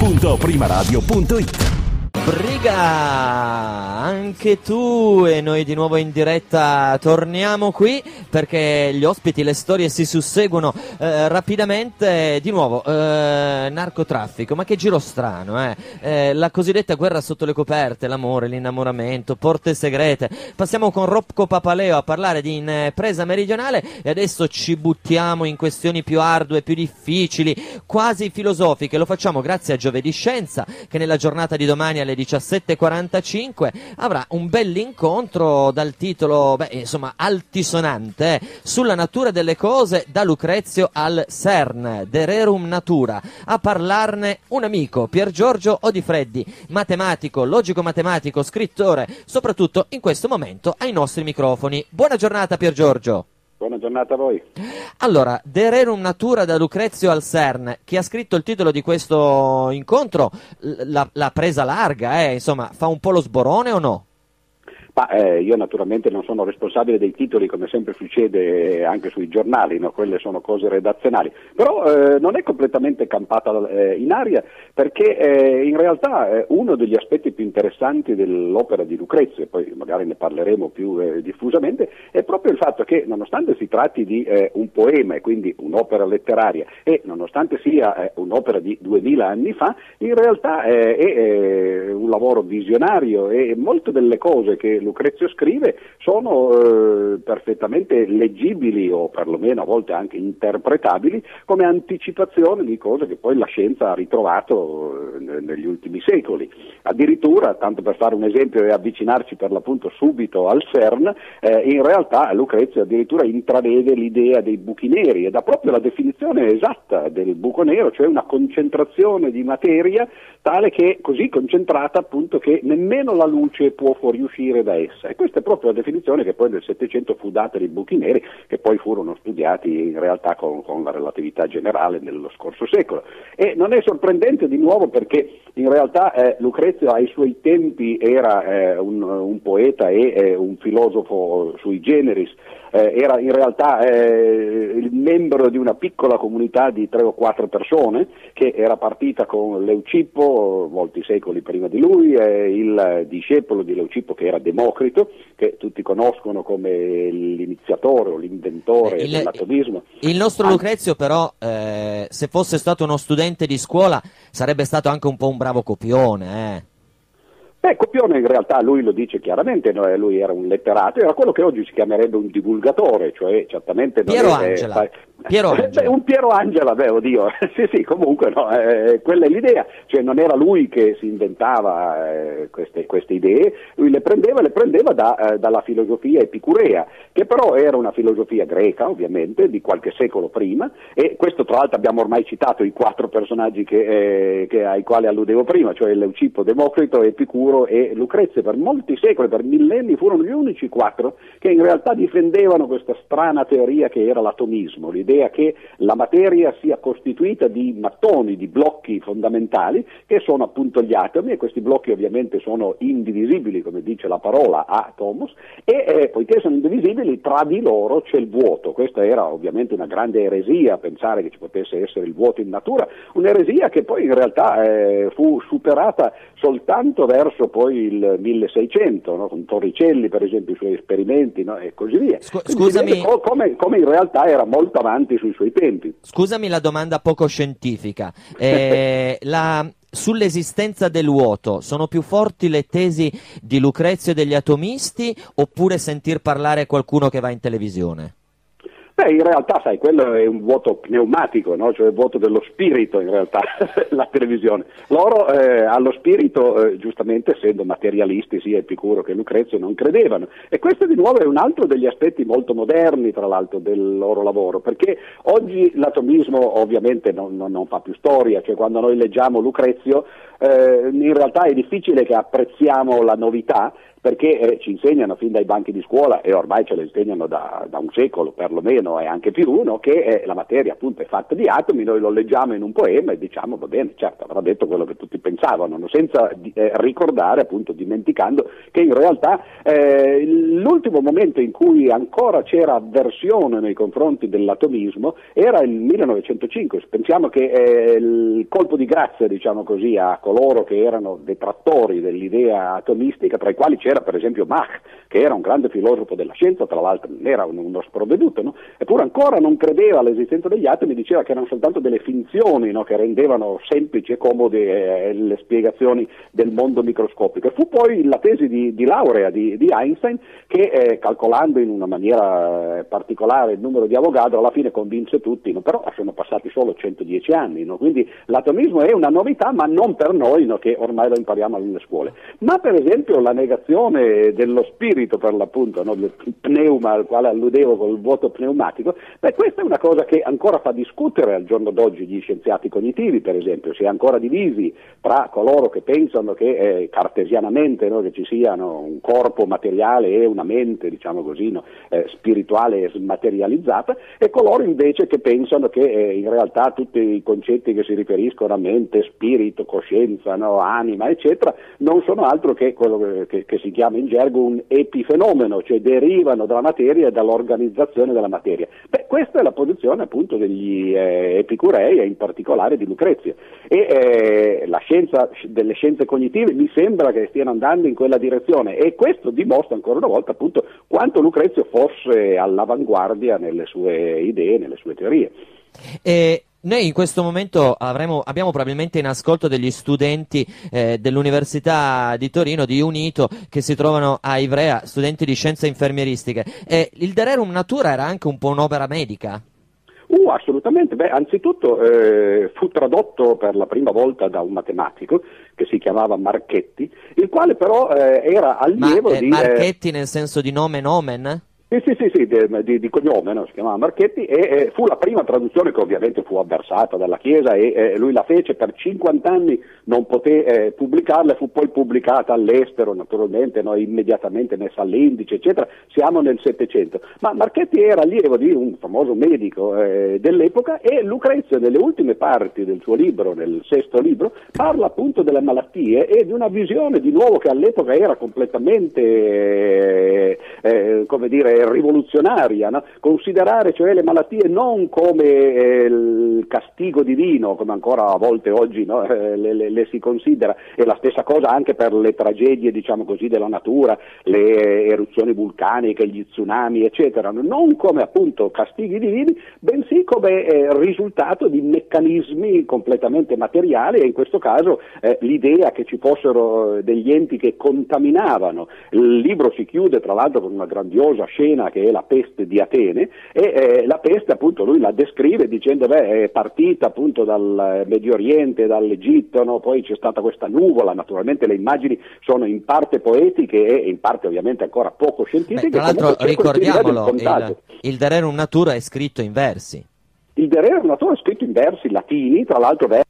www.primaradio.it Briga, anche tu e noi di nuovo in diretta torniamo qui perché gli ospiti, le storie si susseguono eh, rapidamente. Di nuovo, eh, narcotraffico, ma che giro strano, eh? eh? La cosiddetta guerra sotto le coperte, l'amore, l'innamoramento, porte segrete. Passiamo con Rocco Papaleo a parlare di impresa meridionale e adesso ci buttiamo in questioni più ardue, più difficili, quasi filosofiche. Lo facciamo grazie a Giovedì Scienza che nella giornata di domani alle 17.45 avrà un bell'incontro dal titolo, beh, insomma, altisonante, eh, sulla natura delle cose da Lucrezio al CERN, De Rerum Natura. A parlarne un amico, Pier Giorgio Odifreddi, matematico, logico-matematico, scrittore, soprattutto in questo momento ai nostri microfoni. Buona giornata Pier Giorgio. Buona giornata a voi. Allora, De Rerum Natura da Lucrezio al CERN, chi ha scritto il titolo di questo incontro l'ha presa larga, eh? insomma, fa un po' lo sborone o no? Ma eh, io naturalmente non sono responsabile dei titoli come sempre succede anche sui giornali, no? quelle sono cose redazionali, però eh, non è completamente campata eh, in aria perché eh, in realtà eh, uno degli aspetti più interessanti dell'opera di Lucrezio, e poi magari ne parleremo più eh, diffusamente, è proprio il fatto che nonostante si tratti di un poema e quindi un'opera letteraria e nonostante sia un'opera di duemila anni fa, in realtà è un lavoro visionario e molte delle cose che Lucrezio scrive sono eh, perfettamente leggibili o perlomeno a volte anche interpretabili come anticipazione di cose che poi la scienza ha ritrovato eh, negli ultimi secoli. Addirittura, tanto per fare un esempio e avvicinarci per l'appunto subito al CERN, eh, in realtà Lucrezio addirittura intravede l'idea dei buchi neri e dà proprio la definizione esatta del buco nero, cioè una concentrazione di materia tale che così concentrata appunto che nemmeno la luce può fuoriuscire da essa. E questa è proprio la definizione che poi nel Settecento fu data dei buchi neri, che poi furono studiati in realtà con, con la relatività generale nello scorso secolo. E non è sorprendente di nuovo perché in realtà eh, Lucrezio ai suoi tempi era eh, un, un, poeta e eh, un filosofo sui generis, eh, era in realtà eh, il membro di una piccola comunità di tre o quattro persone che era partita con Leucippo molti secoli prima di lui, eh, il discepolo di Leucippo che era Democrito, che tutti conoscono come l'iniziatore o l'inventore il, dell'atomismo. Il nostro Lucrezio però, eh, se fosse stato uno studente di scuola, sarebbe stato anche un po' un bravo copione. Eh. Beh, Copione in realtà lui lo dice chiaramente, no? lui era un letterato, era quello che oggi si chiamerebbe un divulgatore, cioè certamente non Piero è, Angela. Piero Angela. Beh, un Piero Angela, beh, oddio, sì, sì, comunque no, eh, quella è l'idea, cioè non era lui che si inventava eh, queste, queste, idee, lui le prendeva, le prendeva da, eh, dalla filosofia epicurea, che però era una filosofia greca, ovviamente, di qualche secolo prima, e questo tra l'altro abbiamo ormai citato i quattro personaggi che, eh, che, ai quali alludevo prima, cioè Leucippo, Democrito, Epicuro e Lucrezio, per molti secoli, per millenni, furono gli unici quattro che in realtà difendevano questa strana teoria che era l'atomismo, l'idea che la materia sia costituita di mattoni, di blocchi fondamentali che sono appunto gli atomi e questi blocchi ovviamente sono indivisibili, come dice la parola atomos, e eh, poiché sono indivisibili tra di loro c'è il vuoto. Questa era ovviamente una grande eresia, pensare che ci potesse essere il vuoto in natura, un'eresia che poi in realtà eh, fu superata soltanto verso poi il 1600, no? con Torricelli per esempio i suoi esperimenti no? e così via. Scusami. Come, come in realtà era molto avanti avanti sui suoi tempi. Scusami la domanda poco scientifica. Eh, la, sull'esistenza del vuoto sono più forti le tesi di Lucrezio e degli atomisti oppure sentir parlare qualcuno che va in televisione? Beh, in realtà, sai, quello è un vuoto pneumatico, no? cioè il vuoto dello spirito, in realtà, la televisione. Loro eh, allo spirito, eh, giustamente, essendo materialisti, sia Epicuro che Lucrezio, non credevano. E questo di nuovo è un altro degli aspetti molto moderni, tra l'altro, del loro lavoro, perché oggi l'atomismo ovviamente non, non, non fa più storia, cioè quando noi leggiamo Lucrezio, eh, in realtà è difficile che apprezziamo la novità, perché eh, ci insegnano fin dai banchi di scuola e ormai ce le insegnano da, da un secolo perlomeno e anche più uno che eh, la materia appunto è fatta di atomi, noi lo leggiamo in un poema e diciamo va bene, certo avrà detto quello che tutti pensavano, no? senza eh, ricordare appunto dimenticando che in realtà eh, l'ultimo momento in cui ancora c'era avversione nei confronti dell'atomismo era il 1905, pensiamo che eh, il colpo di grazia diciamo così a coloro che erano detrattori dell'idea atomistica tra i quali c'era c'era per esempio Mach, che era un grande filosofo della scienza, tra l'altro non era uno sprovveduto, no? eppure ancora non credeva all'esistenza degli atomi, diceva che erano soltanto delle finzioni no? che rendevano semplici e comode eh, le spiegazioni del mondo microscopico. E fu poi la tesi di, di laurea di, di, Einstein che, eh, calcolando in una maniera eh, particolare il numero di Avogadro, alla fine convinse tutti, no? però sono passati solo 110 anni, quindi l'atomismo è una novità, ma non per noi che ormai lo impariamo alle scuole. Ma per esempio la negazione definizione dello spirito per l'appunto, no? del pneuma al quale alludevo col vuoto pneumatico, beh questa è una cosa che ancora fa discutere al giorno d'oggi gli scienziati cognitivi, per esempio, si è ancora divisi tra coloro che pensano che eh, cartesianamente no? che ci siano un corpo materiale e una mente, diciamo così, no? eh, spirituale e smaterializzata, e coloro invece che pensano che eh, in realtà tutti i concetti che si riferiscono a mente, spirito, coscienza, anima, eccetera, non sono altro che quello che, che si chiama in gergo un epifenomeno, cioè derivano dalla materia e dall'organizzazione della materia. Beh, questa è la posizione appunto degli eh, epicurei e in particolare di Lucrezio. E eh, la scienza delle scienze cognitive mi sembra che stiano andando in quella direzione e questo dimostra ancora una volta appunto quanto Lucrezio fosse all'avanguardia nelle sue idee, nelle sue teorie. E noi in questo momento avremo, abbiamo probabilmente in ascolto degli studenti eh, dell'Università di Torino, di Unito, che si trovano a Ivrea, studenti di scienze infermieristiche. E il Dererum Natura era anche un po' un'opera medica? Uh, assolutamente. Beh, anzitutto eh, fu tradotto per la prima volta da un matematico che si chiamava Marchetti, il quale però eh, era allievo Ma, eh, di... Marchetti nel senso di nome nomen? Sì, sì, sì, sì di, di, di, cognome, no? si chiamava Marchetti e eh, fu la prima traduzione che ovviamente fu avversata dalla Chiesa e eh, lui la fece per 50 anni, non poté eh, pubblicarla, fu poi pubblicata all'estero naturalmente, no? immediatamente messa all'indice, eccetera, siamo nel Settecento. Ma Marchetti era allievo di un famoso medico eh, dell'epoca e Lucrezio nelle ultime parti del suo libro, nel sesto libro, parla appunto delle malattie e di una visione di nuovo che all'epoca era completamente, eh, eh, come dire, rivoluzionaria, no? considerare cioè le malattie non come eh, il castigo divino, come ancora a volte oggi no? eh, le, le, le, si considera, e la stessa cosa anche per le tragedie diciamo così, della natura, le eruzioni vulcaniche, gli tsunami, eccetera, non come appunto castighi divini, bensì come eh, risultato di meccanismi completamente materiali e in questo caso eh, l'idea che ci fossero eh, degli enti che contaminavano. Il libro si chiude tra l'altro con una grandiosa scena scena che è la peste di Atene e eh, la peste appunto lui la descrive dicendo beh è partita appunto dal Medio Oriente, dall'Egitto, no? poi c'è stata questa nuvola, naturalmente le immagini sono in parte poetiche e in parte ovviamente ancora poco scientifiche. Beh, tra l'altro ricordiamolo, il, il Dererum Natura è scritto in versi. Il Dererum Natura è scritto in versi latini, tra l'altro versi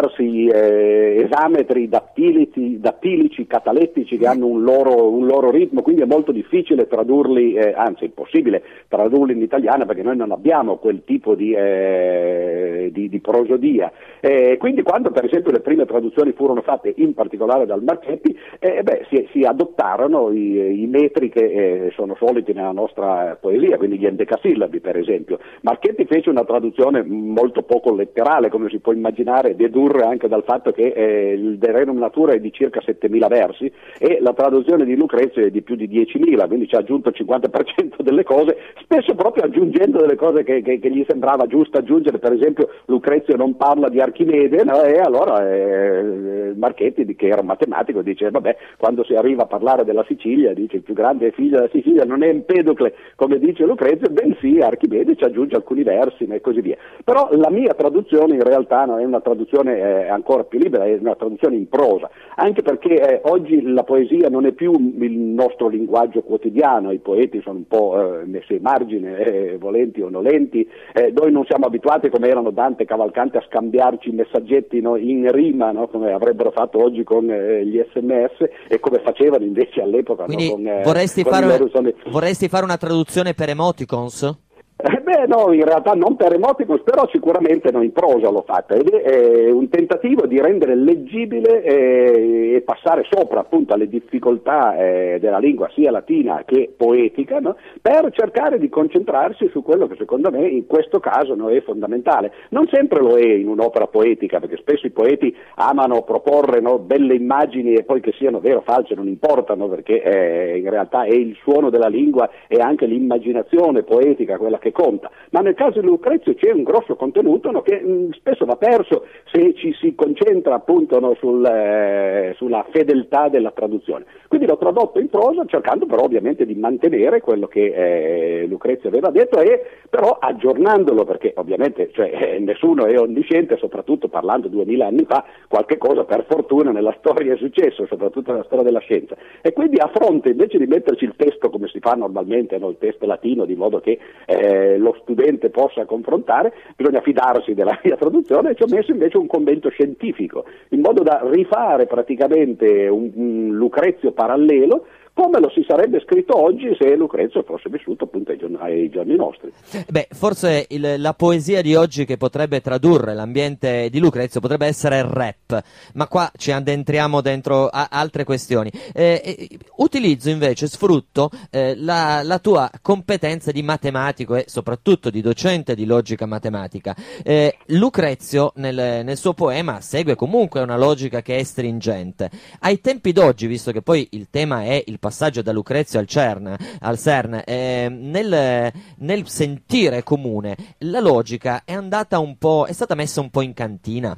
diversi eh, esametri dattilici, catalettici che hanno un loro, un loro, ritmo, quindi è molto difficile tradurli, eh, anzi impossibile tradurli in italiano perché noi non abbiamo quel tipo di, eh, di, di prosodia. Eh, quindi quando per esempio le prime traduzioni furono fatte in particolare dal Marchetti, eh, beh, si, si, adottarono i, i metri che eh, sono soliti nella nostra poesia, quindi gli endecasillabi per esempio. Marchetti fece una traduzione molto poco letterale, come si può immaginare, dedurre dedurre anche dal fatto che eh, il De Renum Natura è di circa 7.000 versi e la traduzione di Lucrezio è di più di 10.000, quindi ci ha aggiunto il 50% delle cose, spesso proprio aggiungendo delle cose che, che, che gli sembrava giusto aggiungere, per esempio Lucrezio non parla di Archimede no? e allora eh, Marchetti, che era un matematico, dice vabbè, quando si arriva a parlare della Sicilia, dice il più grande figlio della Sicilia non è Empedocle, come dice Lucrezio, bensì Archimede ci aggiunge alcuni versi e così via. Però la mia traduzione in realtà non è una traduzione è ancora più libera, è una traduzione in prosa, anche perché eh, oggi la poesia non è più il nostro linguaggio quotidiano, i poeti sono un po' eh, messi ai margine, eh, volenti o nolenti, eh, noi non siamo abituati come erano Dante e Cavalcante a scambiarci messaggetti no, in rima, no, come avrebbero fatto oggi con eh, gli sms e come facevano invece all'epoca. Quindi no, con, eh, vorresti, con fare vorresti fare una traduzione per emoticons? Eh beh, no, in realtà non per emoticons, però sicuramente no, in prosa l'ho fatta ed è un tentativo di rendere leggibile eh, e passare sopra appunto alle difficoltà eh, della lingua sia latina che poetica no? per cercare di concentrarsi su quello che secondo me in questo caso no, è fondamentale. Non sempre lo è in un'opera poetica, perché spesso i poeti amano proporre belle immagini e poi che siano vere o false non importano, perché eh, in realtà è il suono della lingua e anche l'immaginazione poetica quella che che conta, ma nel caso di Lucrezio c'è un grosso contenuto no, che mh, mm, spesso va perso se ci si concentra appunto no, sul, eh, sulla fedeltà della traduzione. Quindi l'ho tradotto in prosa cercando però ovviamente di mantenere quello che eh, Lucrezio aveva detto e però aggiornandolo perché ovviamente cioè, eh, nessuno è onnisciente, soprattutto parlando duemila anni fa, qualche cosa per fortuna nella storia è successo, soprattutto nella storia della scienza. E quindi a fronte invece di metterci il testo come si fa normalmente, no, il testo latino, di modo che eh, lo studente possa confrontare, bisogna fidarsi della mia traduzione e ci ho messo invece un commento scientifico, in modo da rifare praticamente un, un Lucrezio parallelo come lo si sarebbe scritto oggi se Lucrezio fosse vissuto appunto ai giorni, ai giorni nostri. Beh, forse il, la poesia di oggi che potrebbe tradurre l'ambiente di Lucrezio potrebbe essere il rap, ma qua ci addentriamo dentro a altre questioni. Eh, eh, utilizzo invece, sfrutto eh, la, la, tua competenza di matematico e soprattutto di docente di logica matematica. Eh, Lucrezio nel, nel suo poema segue comunque una logica che è stringente. Ai tempi d'oggi, visto che poi il tema è il passaggio da Lucrezio al CERN, al CERN eh, nel, nel sentire comune, la logica è andata un po', è stata messa un po' in cantina.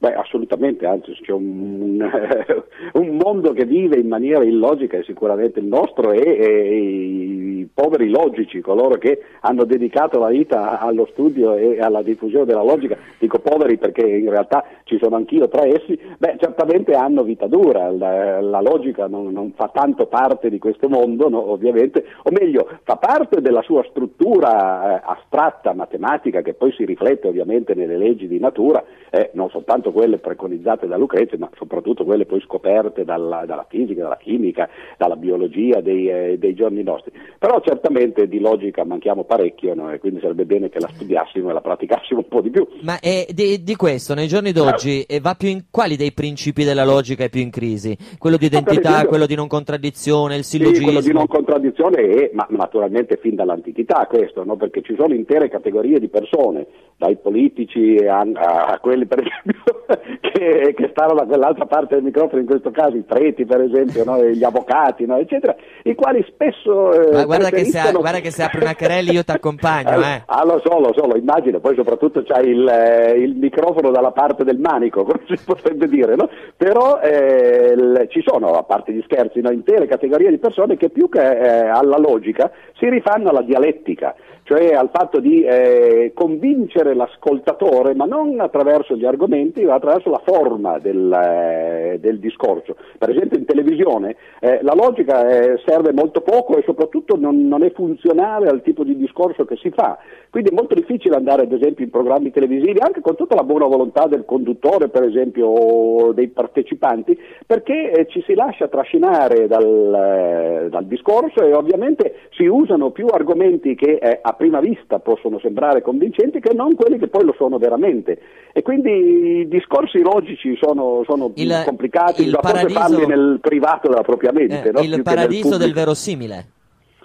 Beh, assolutamente, anzi c'è un, un, mondo che vive in maniera illogica e sicuramente il nostro e, e, i poveri logici, coloro che hanno dedicato la vita allo studio e alla diffusione della logica, dico poveri perché in realtà ci sono anch'io tra essi, beh certamente hanno vita dura, la, la logica non, non, fa tanto parte di questo mondo no, ovviamente, o meglio fa parte della sua struttura eh, astratta, matematica, che poi si riflette ovviamente nelle leggi di natura, eh, non soltanto quelle preconizzate da Lucrezio, ma soprattutto quelle poi scoperte dalla, dalla fisica, dalla chimica, dalla biologia dei, eh, dei, giorni nostri. Però certamente di logica manchiamo parecchio no? e quindi sarebbe bene che la studiassimo e la praticassimo un po' di più. Ma eh, di, di, questo, nei giorni d'oggi, eh, in, quali dei principi della logica è più in crisi? Quello di identità, esempio, quello di non contraddizione, il sillogismo? Sì, quello di non contraddizione è, ma naturalmente fin dall'antichità questo, no? perché ci sono intere categorie di persone, dai politici a, a quelli per esempio che, che, stanno da quell'altra parte del microfono, in questo caso i preti per esempio, no? gli avvocati, no? eccetera, i quali spesso... Eh, guarda, che se, guarda, che se, apri una querella io ti accompagno. Eh. Ah, lo so, lo so, lo immagino, poi soprattutto c'hai il, eh, il microfono dalla parte del manico, come si potrebbe dire, no? però eh, l- ci sono, a parte gli scherzi, intere categorie di persone che più che eh, alla logica si rifanno alla dialettica cioè al fatto di eh, convincere l'ascoltatore, ma non attraverso gli argomenti, ma attraverso la forma del, eh, del discorso. Per esempio in televisione eh, la logica eh, serve molto poco e soprattutto non, non, è funzionale al tipo di discorso che si fa. Quindi è molto difficile andare ad esempio in programmi televisivi, anche con tutta la buona volontà del conduttore per esempio o dei partecipanti, perché eh, ci si lascia trascinare dal, eh, dal, discorso e ovviamente si usano più argomenti che a prima vista possono sembrare convincenti che non quelli che poi lo sono veramente. E quindi i discorsi logici sono, sono il, complicati, il paradiso, farli nel privato della propria mente. Eh, no? Il paradiso del verosimile.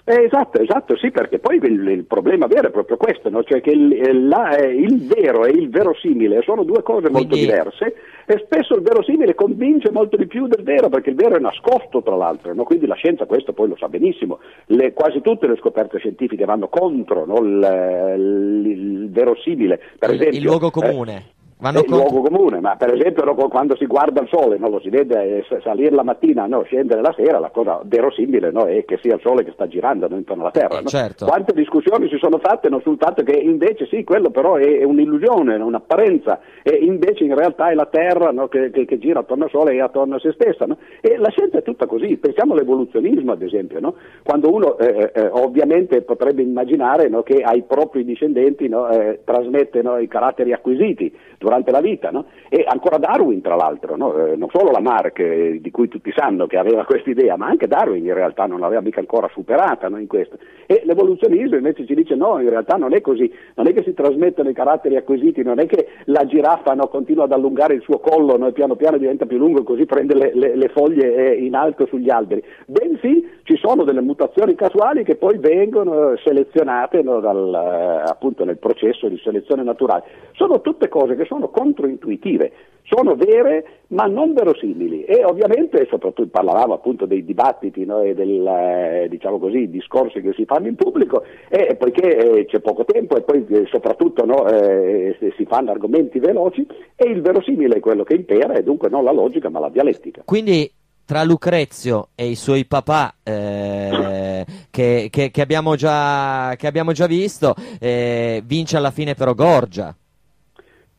Eh, esatto, esatto, sì, perché poi il, il, problema vero è proprio questo, no? cioè che il, la, il, vero e il verosimile sono due cose Quindi... molto diverse e spesso il verosimile convince molto di più del vero, perché il vero è nascosto tra l'altro, no? quindi la scienza questo poi lo sa benissimo, le, quasi tutte le scoperte scientifiche vanno contro no? il, il, verosimile, per esempio. Il luogo comune. Eh, Vanno è il luogo comune, ma per esempio no, quando si guarda il sole, no, lo si vede eh, salire la mattina, no, scendere la sera, la cosa verosimile è che sia il sole che sta girando intorno alla Terra. Eh, certo. Quante discussioni si sono fatte sul fatto che invece sì, quello però è, è un'illusione, un'apparenza, e invece in realtà è la Terra che, che, che, gira attorno al sole e attorno a se stessa. E la scienza è tutta così, pensiamo all'evoluzionismo ad esempio, quando uno eh, eh, ovviamente potrebbe immaginare che ai propri discendenti eh, trasmette i caratteri acquisiti durante la vita. No? E ancora Darwin, tra l'altro, no? eh, non solo Lamarck, eh, di cui tutti sanno che aveva questa idea, ma anche Darwin in realtà non l'aveva mica ancora superata no? in questo. E l'evoluzionismo invece ci dice no, in realtà non è così, non è che si trasmettono i caratteri acquisiti, non è che la giraffa continua ad allungare il suo collo e piano piano diventa più lungo e così prende le, le, le foglie eh, in alto sugli alberi, bensì ci sono delle mutazioni casuali che poi vengono selezionate dal, eh, appunto nel processo di selezione naturale. Sono tutte cose che sono sono controintuitive, sono vere ma non verosimili e ovviamente, soprattutto parlavamo appunto dei dibattiti no, e del, eh, diciamo discorsi che si fanno in pubblico e poiché eh, c'è poco tempo e poi eh, soprattutto no, eh, si fanno argomenti veloci e il verosimile è quello che impera e dunque non la logica ma la dialettica. Quindi tra Lucrezio e i suoi papà eh, che, che, che, abbiamo già, che, abbiamo già, visto, eh, vince alla fine però Gorgia.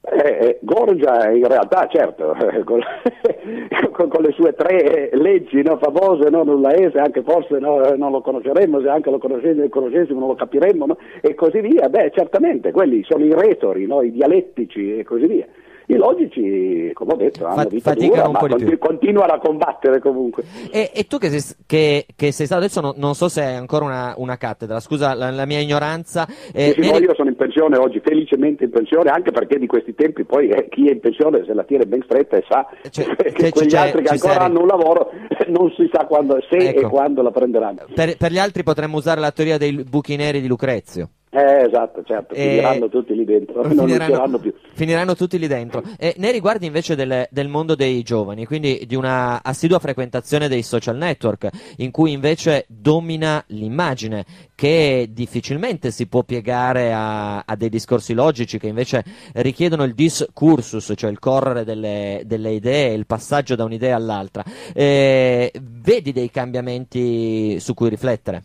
Eh, eh, Gorgia in realtà, certo, con, con, con le sue tre leggi no, famose, no, nulla esse, anche forse no, non lo conosceremmo, se anche lo conoscessimo non lo capiremmo, no, e così via, beh certamente, quelli sono i retori, i dialettici e così via. I logici, come ho detto, hanno vita dura, ma continu- continuano a combattere comunque. E, e tu che sei, che, che sei, stato, adesso non, non, so se hai ancora una, una cattedra, scusa la, la mia ignoranza. Eh, sì, sì, no, io sono in pensione oggi, felicemente in pensione, anche perché di questi tempi poi eh, chi è in pensione se la tiene ben stretta e sa cioè, che quegli altri che ancora hanno un lavoro non si sa quando, se ecco. e quando la prenderanno. Per, per gli altri potremmo usare la teoria dei buchi neri di Lucrezio. Eh, esatto, certo, finiranno tutti lì dentro, finiranno. Finiranno tutti lì dentro. E nei riguardi invece del, del, mondo dei giovani, quindi di una assidua frequentazione dei social network, in cui invece domina l'immagine, che difficilmente si può piegare a, a dei discorsi logici, che invece richiedono il discursus, cioè il correre delle, delle idee, il passaggio da un'idea all'altra. Eh, vedi dei cambiamenti su cui riflettere?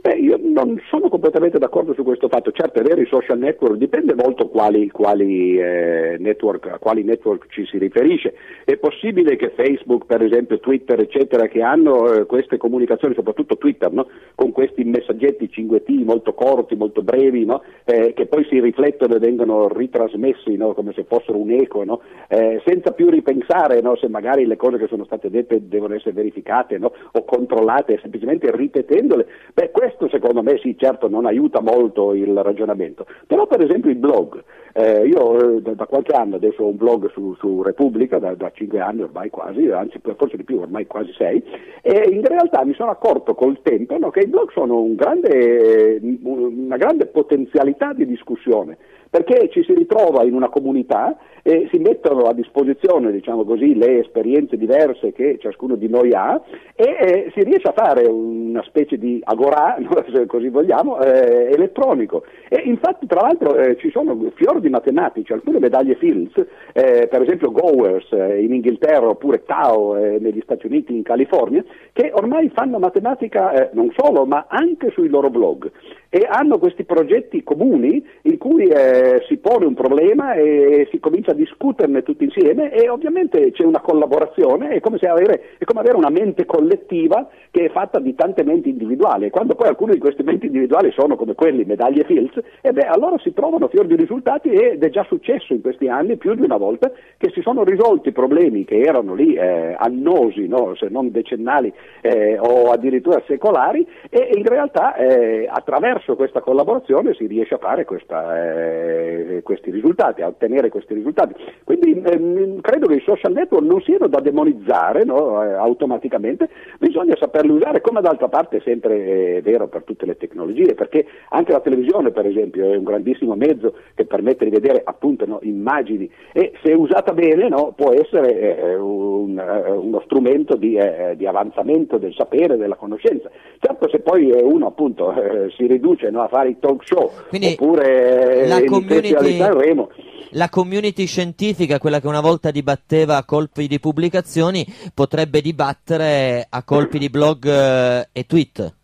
Beh, io non sono completamente d'accordo su questo fatto. Certo, è vero, i social network dipende molto quali, quali, eh, network, a quali network ci si riferisce. È possibile che Facebook, per esempio, Twitter, eccetera, che hanno eh, queste comunicazioni, soprattutto Twitter, no? con questi messaggetti 5T molto corti, molto brevi, no? eh, che poi si riflettono e vengono ritrasmessi no? come se fossero un eco, eh, senza più ripensare se magari le cose che sono state dette devono essere verificate o controllate, semplicemente ripetendole. Beh, questo secondo me sì, certo non aiuta molto il ragionamento, però per esempio i blog, eh, io eh, da qualche anno adesso ho un blog su, su Repubblica, da, da, cinque anni ormai quasi, anzi forse di più, ormai quasi sei, e in realtà mi sono accorto col tempo no, che i blog sono un grande, una grande potenzialità di discussione perché ci si ritrova in una comunità e si mettono a disposizione, diciamo così, le esperienze diverse che ciascuno di noi ha e eh, si riesce a fare una specie di agorà, se così vogliamo, eh, elettronico. E infatti, tra l'altro, eh, ci sono fior di matematici, alcune medaglie Fields, eh, per esempio Gowers eh, in Inghilterra oppure Tao eh, negli Stati Uniti, in California, che ormai fanno matematica non solo, ma anche sui loro blog e hanno questi progetti comuni in cui eh, si pone un problema e si comincia a discuterne tutti insieme e ovviamente c'è una collaborazione, è come, avere, è come avere, una mente collettiva che è fatta di tante menti individuali e quando poi alcuni di questi menti individuali sono come quelli, medaglie Fields, e beh, allora si trovano fior di risultati ed è già successo in questi anni più di una volta che si sono risolti problemi che erano lì eh, annosi, no? se non decennali eh, o addirittura secolari e in realtà eh, attraverso questa collaborazione si riesce a fare questa, eh, questi risultati, a ottenere questi risultati. Quindi ehm, credo che i social network non siano da demonizzare no, eh, automaticamente, bisogna saperli usare, come d'altra parte è sempre eh, vero per tutte le tecnologie, perché anche la televisione per esempio è un grandissimo mezzo che permette di vedere appunto no, immagini e se usata bene no, può essere eh, un, eh, uno strumento di, di, avanzamento del sapere, della conoscenza. Certo se poi uno appunto si riduce a fare i talk show Quindi oppure la community, la community scientifica, quella che una volta dibatteva a colpi di pubblicazioni, potrebbe dibattere a colpi di blog eh, e tweet.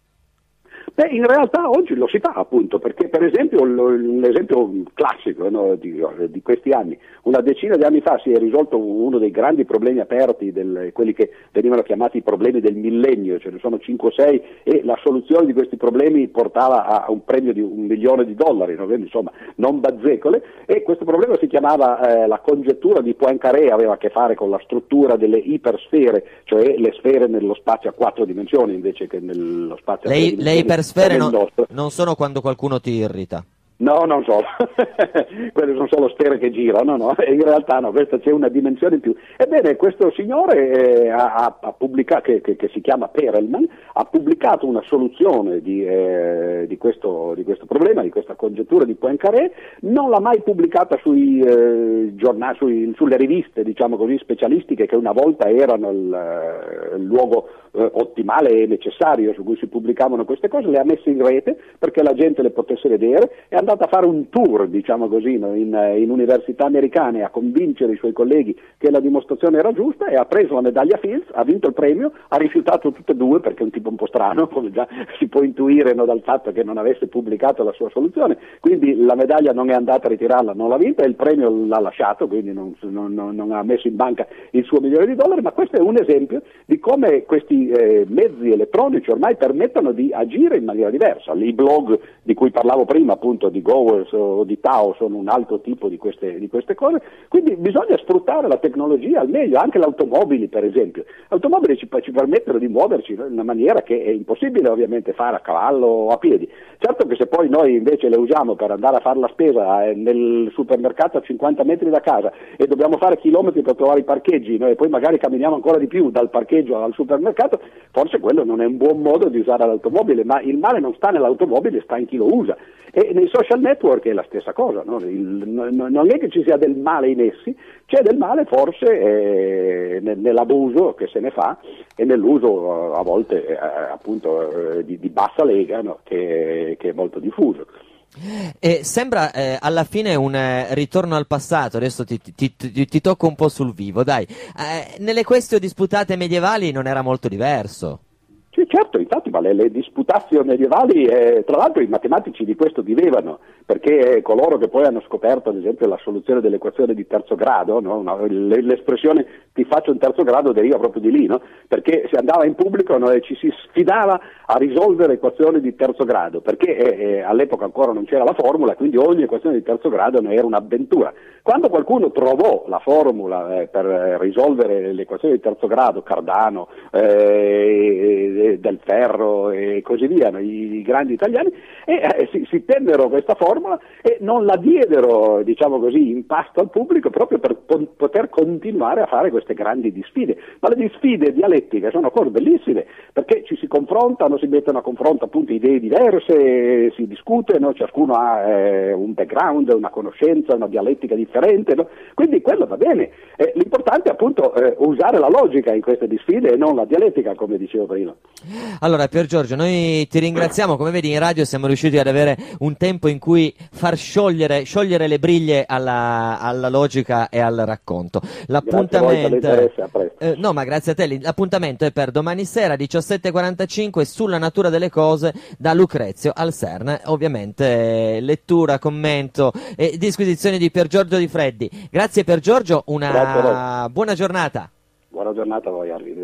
Beh, in realtà oggi lo si fa appunto, perché per esempio un esempio classico no, di, di, questi anni, una decina di anni fa si è risolto uno dei grandi problemi aperti, del, quelli che venivano chiamati i problemi del millennio, ce ne sono 5 o 6 e la soluzione di questi problemi portava a un premio di un milione di dollari, no? Quindi, insomma non bazzecole, e questo problema si chiamava eh, la congettura di Poincaré, aveva a che fare con la struttura delle ipersfere, cioè le sfere nello spazio a quattro dimensioni invece che nello spazio a tre dimensioni sfere no, non sono quando qualcuno ti irrita. No, non so, quelle sono solo sfere che girano, no? in realtà no, questa c'è una dimensione in più. Ebbene, questo signore eh, ha, ha pubblicato, che, che, che, si chiama Perelman, ha pubblicato una soluzione di, eh, di, questo, di, questo, problema, di questa congettura di Poincaré, non l'ha mai pubblicata sui, eh, giornali, sui, sulle riviste, diciamo così, specialistiche che una volta erano il, il luogo eh, ottimale e necessario su cui si pubblicavano queste cose, le ha messe in rete perché la gente le potesse vedere e andata a fare un tour, diciamo così, in, in, università americane a convincere i suoi colleghi che la dimostrazione era giusta e ha preso la medaglia Fields, ha vinto il premio, ha rifiutato tutte e due perché è un tipo un po' strano, come già si può intuire no, dal fatto che non avesse pubblicato la sua soluzione, quindi la medaglia non è andata a ritirarla, non l'ha vinta e il premio l'ha lasciato, quindi non, non, non ha messo in banca il suo milione di dollari, ma questo è un esempio di come questi eh, mezzi elettronici ormai permettono di agire in maniera diversa. I blog di cui parlavo prima, appunto di Gowers o di Tao, sono un altro tipo di queste, di queste cose, quindi bisogna sfruttare la tecnologia al meglio, anche le automobili per esempio. Le automobili ci, ci permettono di muoverci in una maniera che è impossibile ovviamente fare a cavallo o a piedi. Certo che se poi noi invece le usiamo per andare a fare la spesa eh, nel supermercato a 50 metri da casa e dobbiamo fare chilometri per trovare i parcheggi no? e poi magari camminiamo ancora di più dal parcheggio al supermercato, forse quello non è un buon modo di usare l'automobile, ma il male non sta nell'automobile, sta in chi lo usa. E nei social network è la stessa cosa, no? il, non è che ci sia del male in essi, c'è del male forse eh, nell'abuso che se ne fa e nell'uso a volte eh, appunto eh, di, di, bassa lega no? che, che è molto diffuso. E sembra eh, alla fine un eh, ritorno al passato, adesso ti, ti, ti, ti, tocco un po' sul vivo, dai. Eh, nelle questioni disputate medievali non era molto diverso. Sì, certo, infatti, ma le, le disputazioni medievali, eh, tra l'altro i matematici di questo vivevano, perché coloro che poi hanno scoperto, ad esempio, la soluzione dell'equazione di terzo grado, no? Una, l'espressione ti faccio un terzo grado deriva proprio di lì, no? perché si andava in pubblico no, e ci si sfidava a risolvere equazioni di terzo grado, perché eh, eh, all'epoca ancora non c'era la formula, quindi ogni equazione di terzo grado ne era un'avventura. Quando qualcuno trovò la formula eh, per risolvere l'equazione di terzo grado, Cardano, eh, del ferro e così via, i, grandi italiani, e eh, si, si, tennero questa formula e non la diedero, diciamo così, in pasto al pubblico proprio per po- poter continuare a fare queste grandi disfide. Ma le disfide dialettiche sono cose bellissime perché confrontano, si mettono a confronto appunto idee diverse, si discutono, ciascuno ha eh, un background, una conoscenza, una dialettica differente, no? quindi quello va bene. Eh, l'importante è appunto eh, usare la logica in queste disfide e non la dialettica, come dicevo prima. Allora, Pier Giorgio, noi ti ringraziamo. Come vedi, in radio siamo riusciti ad avere un tempo in cui far sciogliere, sciogliere le briglie alla, alla, logica e al racconto. L'appuntamento. Eh, no, ma grazie a te. L'appuntamento è per domani sera 17.45 sulla natura delle cose da Lucrezio al CERN. Ovviamente, lettura, commento e disquisizione di Pier Giorgio Di Freddi. Grazie, Pier Giorgio. Una buona giornata. Buona giornata a voi, Arvide.